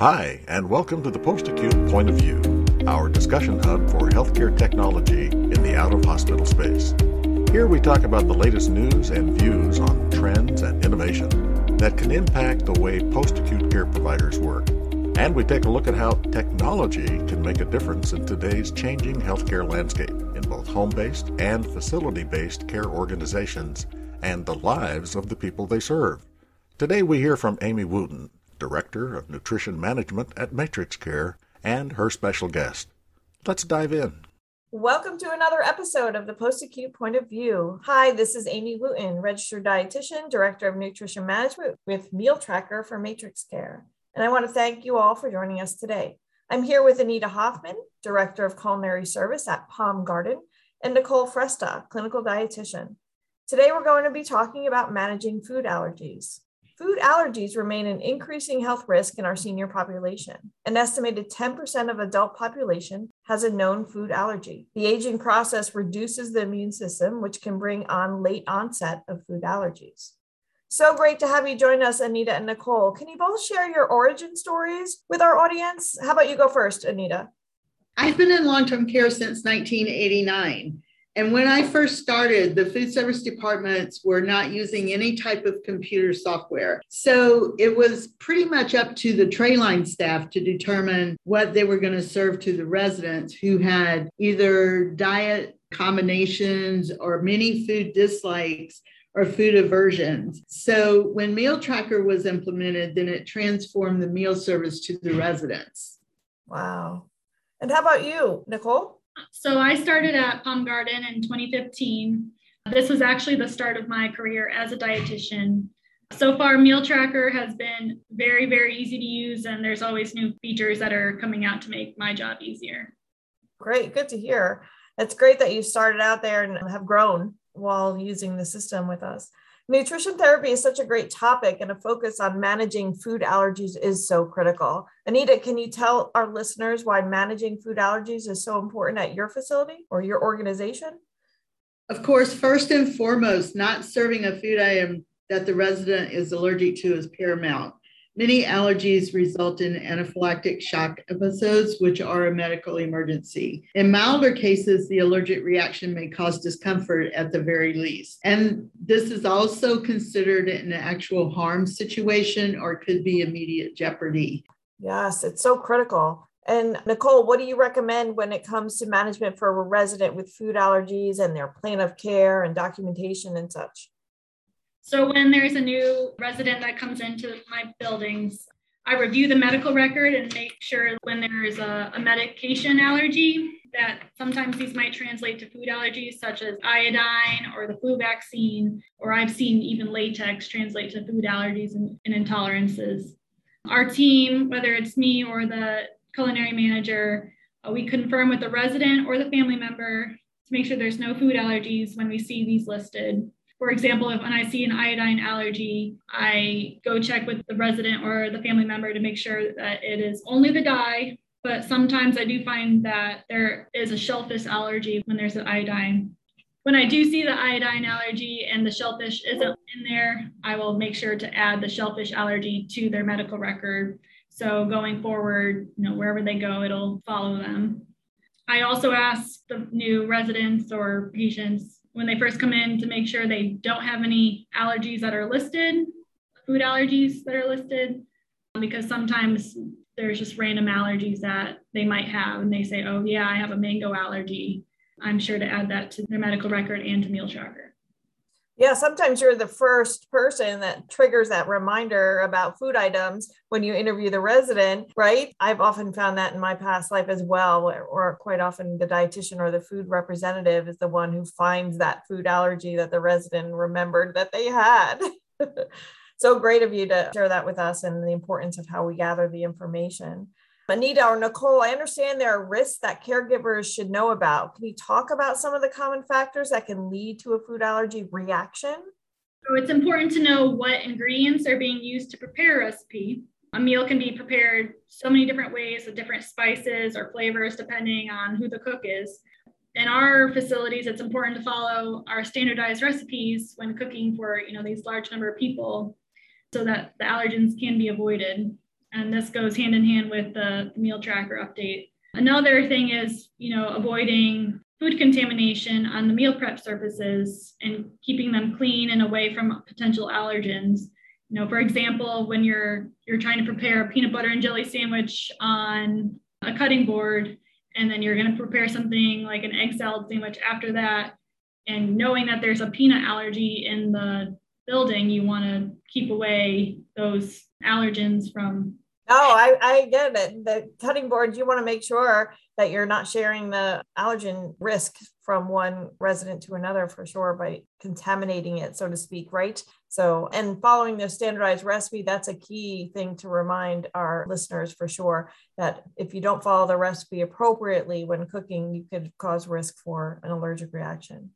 Hi, and welcome to the Post Acute Point of View, our discussion hub for healthcare technology in the out of hospital space. Here we talk about the latest news and views on trends and innovation that can impact the way post acute care providers work. And we take a look at how technology can make a difference in today's changing healthcare landscape in both home based and facility based care organizations and the lives of the people they serve. Today we hear from Amy Wootton, Director of Nutrition Management at MatrixCare, and her special guest. Let's dive in. Welcome to another episode of the Post Acute Point of View. Hi, this is Amy Wootton, registered dietitian, director of nutrition management with MealTracker for MatrixCare. And I want to thank you all for joining us today. I'm here with Anita Hoffman, director of culinary service at Palm Garden, and Nicole Fresta, clinical dietitian. Today, we're going to be talking about managing food allergies. Food allergies remain an increasing health risk in our senior population. An estimated 10% of adult population has a known food allergy. The aging process reduces the immune system, which can bring on late onset of food allergies. So great to have you join us, Anita and Nicole. Can you both share your origin stories with our audience? How about you go first, Anita? I've been in long term care since 1989. And when I first started, the food service departments were not using any type of computer software. So it was pretty much up to the tray line staff to determine what they were going to serve to the residents who had either diet combinations or many food dislikes or food aversions. So when MealTracker was implemented, then it transformed the meal service to the residents. Wow. And how about you, Nicole? So I started at Palm Garden in 2015. This was actually the start of my career as a dietitian. So far, MealTracker has been very, very easy to use, and there's always new features that are coming out to make my job easier. Great, good to hear. It's great that you started out there and have grown while using the system with us. Nutrition therapy is such a great topic, and a focus on managing food allergies is so critical. Anita, can you tell our listeners why managing food allergies is so important at your facility or your organization? Of course, first and foremost, not serving a food item that the resident is allergic to is paramount. Many allergies result in anaphylactic shock episodes, which are a medical emergency. In milder cases, the allergic reaction may cause discomfort at the very least. And this is also considered an actual harm situation or could be immediate jeopardy. Yes, it's so critical. And Nicole, what do you recommend when it comes to management for a resident with food allergies and their plan of care and documentation and such? So when there's a new resident that comes into my buildings, I review the medical record and make sure when there's a, a, medication allergy that sometimes these might translate to food allergies such as iodine or the flu vaccine, or I've seen even latex translate to food allergies and, and intolerances. Our team, whether it's me or the culinary manager, uh, we confirm with the resident or the family member to make sure there's no food allergies when we see these listed. For example, if when I see an iodine allergy, I go check with the resident or the family member to make sure that it is only the dye. But sometimes I do find that there is a shellfish allergy when there's an iodine. When I do see the iodine allergy and the shellfish isn't in there, I will make sure to add the shellfish allergy to their medical record. So going forward, you know, wherever they go, it'll follow them. I also ask the new residents or patients when they first come in to make sure they don't have any allergies that are listed, food allergies that are listed, um, because sometimes there's just random allergies that they might have and they say, oh, yeah, I have a mango allergy. I'm sure to add that to their medical record and to MealTracker yeah, sometimes you're the first person that triggers that reminder about food items when you interview the resident, right? I've often found that in my past life as well, or quite often the dietitian or the food representative is the one who finds that food allergy that the resident remembered that they had. so great of you to share that with us and the importance of how we gather the information. Anita or Nicole, I understand there are risks that caregivers should know about. Can you talk about some of the common factors that can lead to a food allergy reaction? So it's important to know what ingredients are being used to prepare a recipe. A meal can be prepared so many different ways with different spices or flavors depending on who the cook is. In our facilities, it's important to follow our standardized recipes when cooking for you know these large number of people so that the allergens can be avoided. And this goes hand in hand with the meal tracker update. Another thing is, you know, avoiding food contamination on the meal prep surfaces and keeping them clean and away from potential allergens. You know, for example, when you're you're trying to prepare a peanut butter and jelly sandwich on a cutting board, and then you're going to prepare something like an egg salad sandwich after that, and knowing that there's a peanut allergy in the building, you want to keep away those allergens from. Oh, I, I get it. The cutting board, you want to make sure that you're not sharing the allergen risk from one resident to another for sure by contaminating it, so to speak, right? So, and following the standardized recipe, that's a key thing to remind our listeners for sure that if you don't follow the recipe appropriately when cooking, you could cause risk for an allergic reaction.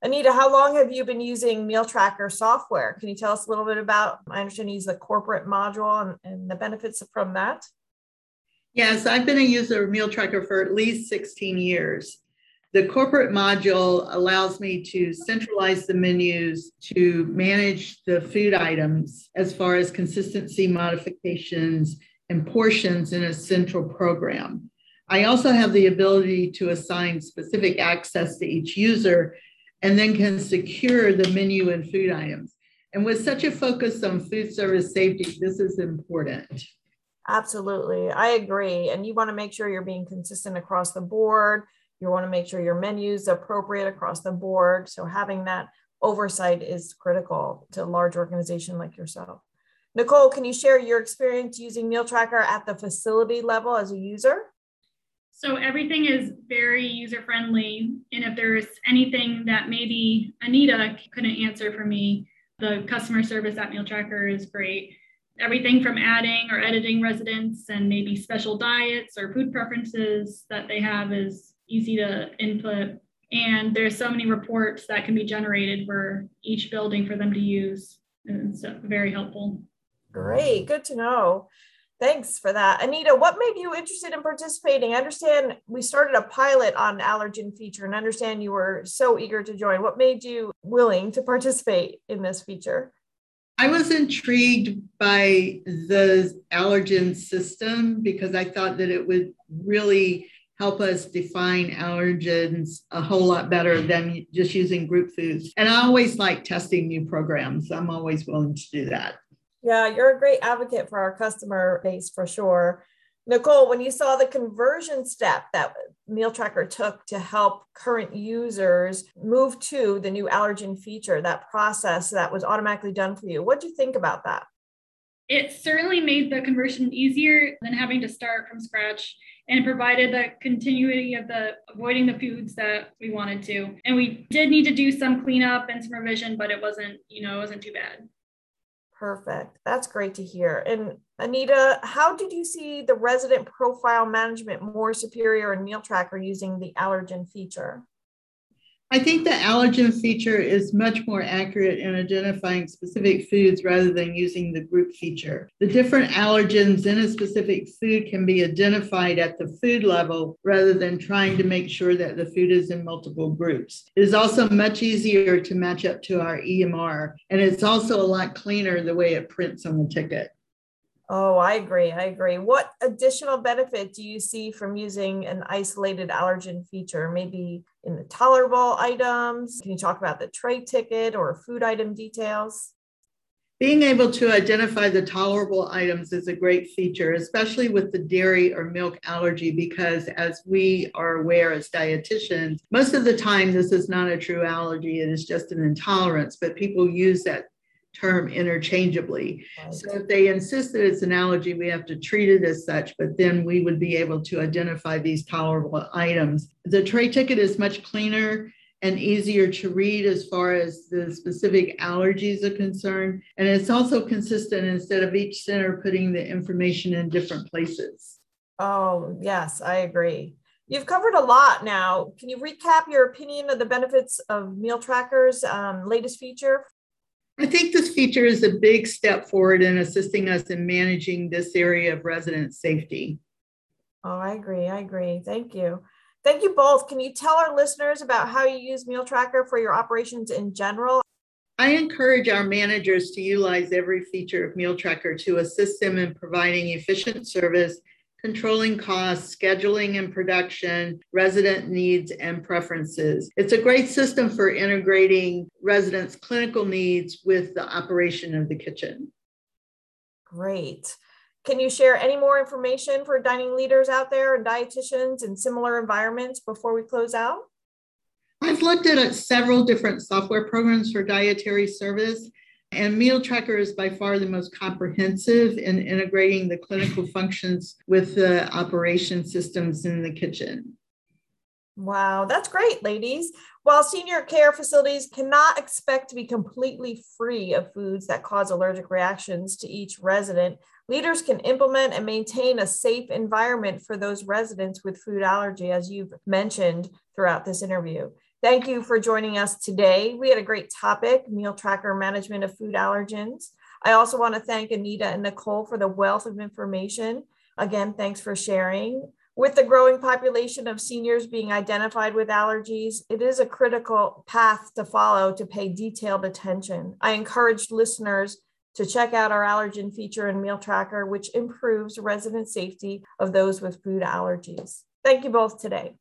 Anita, how long have you been using MealTracker software? Can you tell us a little bit about? I understand you use the corporate module and, and the benefits from that. Yes, I've been a user of MealTracker for at least 16 years. The corporate module allows me to centralize the menus to manage the food items as far as consistency modifications and portions in a central program. I also have the ability to assign specific access to each user and then can secure the menu and food items. And with such a focus on food service safety, this is important. Absolutely. I agree. And you want to make sure you're being consistent across the board. You want to make sure your menus appropriate across the board. So having that oversight is critical to a large organization like yourself. Nicole, can you share your experience using MealTracker at the facility level as a user? So everything is very user friendly. And if there's anything that maybe Anita couldn't answer for me, the customer service at MealTracker is great. Everything from adding or editing residents and maybe special diets or food preferences that they have is easy to input. And there's so many reports that can be generated for each building for them to use. And it's very helpful. Great, good to know. Thanks for that. Anita, what made you interested in participating? I understand we started a pilot on allergen feature and understand you were so eager to join. What made you willing to participate in this feature? I was intrigued by the allergen system because I thought that it would really help us define allergens a whole lot better than just using group foods. And I always like testing new programs. I'm always willing to do that. Yeah, you're a great advocate for our customer base for sure. Nicole, when you saw the conversion step that MealTracker took to help current users move to the new allergen feature, that process that was automatically done for you, what do you think about that? It certainly made the conversion easier than having to start from scratch and provided the continuity of the avoiding the foods that we wanted to. And we did need to do some cleanup and some revision, but it wasn't, you know, it wasn't too bad. Perfect. That's great to hear. And Anita, how did you see the resident profile management more superior in MealTracker using the allergen feature? I think the allergen feature is much more accurate in identifying specific foods rather than using the group feature. The different allergens in a specific food can be identified at the food level rather than trying to make sure that the food is in multiple groups. It is also much easier to match up to our EMR, and it's also a lot cleaner the way it prints on the ticket. Oh, I agree. I agree. What additional benefit do you see from using an isolated allergen feature? Maybe in the tolerable items? Can you talk about the tray ticket or food item details? Being able to identify the tolerable items is a great feature, especially with the dairy or milk allergy, because as we are aware as dietitians, most of the time this is not a true allergy, it is just an intolerance, but people use that term interchangeably. Right. So if they insist that it's an allergy, we have to treat it as such, but then we would be able to identify these tolerable items. The tray ticket is much cleaner and easier to read as far as the specific allergies are concerned. And it's also consistent instead of each center putting the information in different places. Oh, yes, I agree. You've covered a lot now. Can you recap your opinion of the benefits of MealTracker's um, latest feature I think this feature is a big step forward in assisting us in managing this area of resident safety. Oh, I agree. I agree. Thank you. Thank you both. Can you tell our listeners about how you use MealTracker for your operations in general? I encourage our managers to utilize every feature of MealTracker to assist them in providing efficient service, controlling costs, scheduling and production, resident needs and preferences. It's a great system for integrating residents' clinical needs with the operation of the kitchen. Great. Can you share any more information for dining leaders out there and dietitians in similar environments before we close out? I've looked at uh, several different software programs for dietary service, and MealTracker is by far the most comprehensive in integrating the clinical functions with the operation systems in the kitchen. Wow, that's great, ladies. While senior care facilities cannot expect to be completely free of foods that cause allergic reactions to each resident, leaders can implement and maintain a safe environment for those residents with food allergy, as you've mentioned throughout this interview. Thank you for joining us today. We had a great topic meal tracker management of food allergens. I also want to thank Anita and Nicole for the wealth of information. Again, thanks for sharing. With the growing population of seniors being identified with allergies, it is a critical path to follow to pay detailed attention. I encourage listeners to check out our allergen feature in MealTracker, which improves resident safety of those with food allergies. Thank you both today.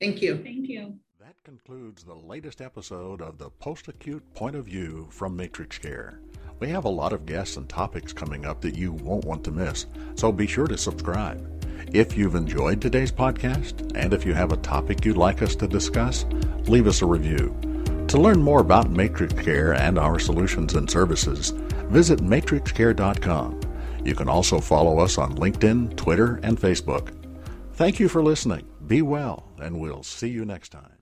Thank you. Thank you. That concludes the latest episode of the Post Acute Point of View from MatrixCare. We have a lot of guests and topics coming up that you won't want to miss, so be sure to subscribe. If you've enjoyed today's podcast, and if you have a topic you'd like us to discuss, leave us a review. To learn more about MatrixCare and our solutions and services, visit matrixcare.com. You can also follow us on LinkedIn, Twitter, and Facebook. Thank you for listening. Be well, and we'll see you next time.